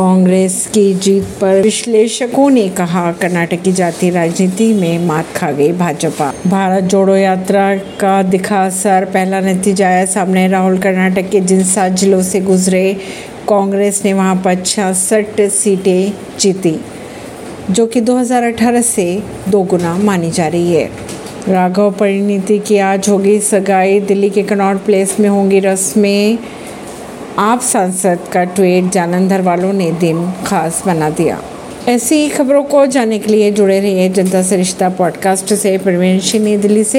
कांग्रेस की जीत पर विश्लेषकों ने कहा, कर्नाटक की जातीय राजनीति में मात खा गई भाजपा। भारत जोड़ो यात्रा का दिखा असर पहला नतीजा आया सामने राहुल कर्नाटक के जिन सात जिलों से गुजरे। कांग्रेस ने वहाँ पर छियासठ सीटें जीती, जो कि 2018 से दो गुना मानी जा रही है। राघव परिणीति की आज होगी सगाई। दिल्ली के कनॉट प्लेस में होंगी रस्में। आप सांसद का ट्वीट जालंधर वालों ने दिन खास बना दिया। ऐसी खबरों को जानने के लिए जुड़े रहिए जनता से रिश्ता पॉडकास्ट से। प्रवीण सिंह दिल्ली से।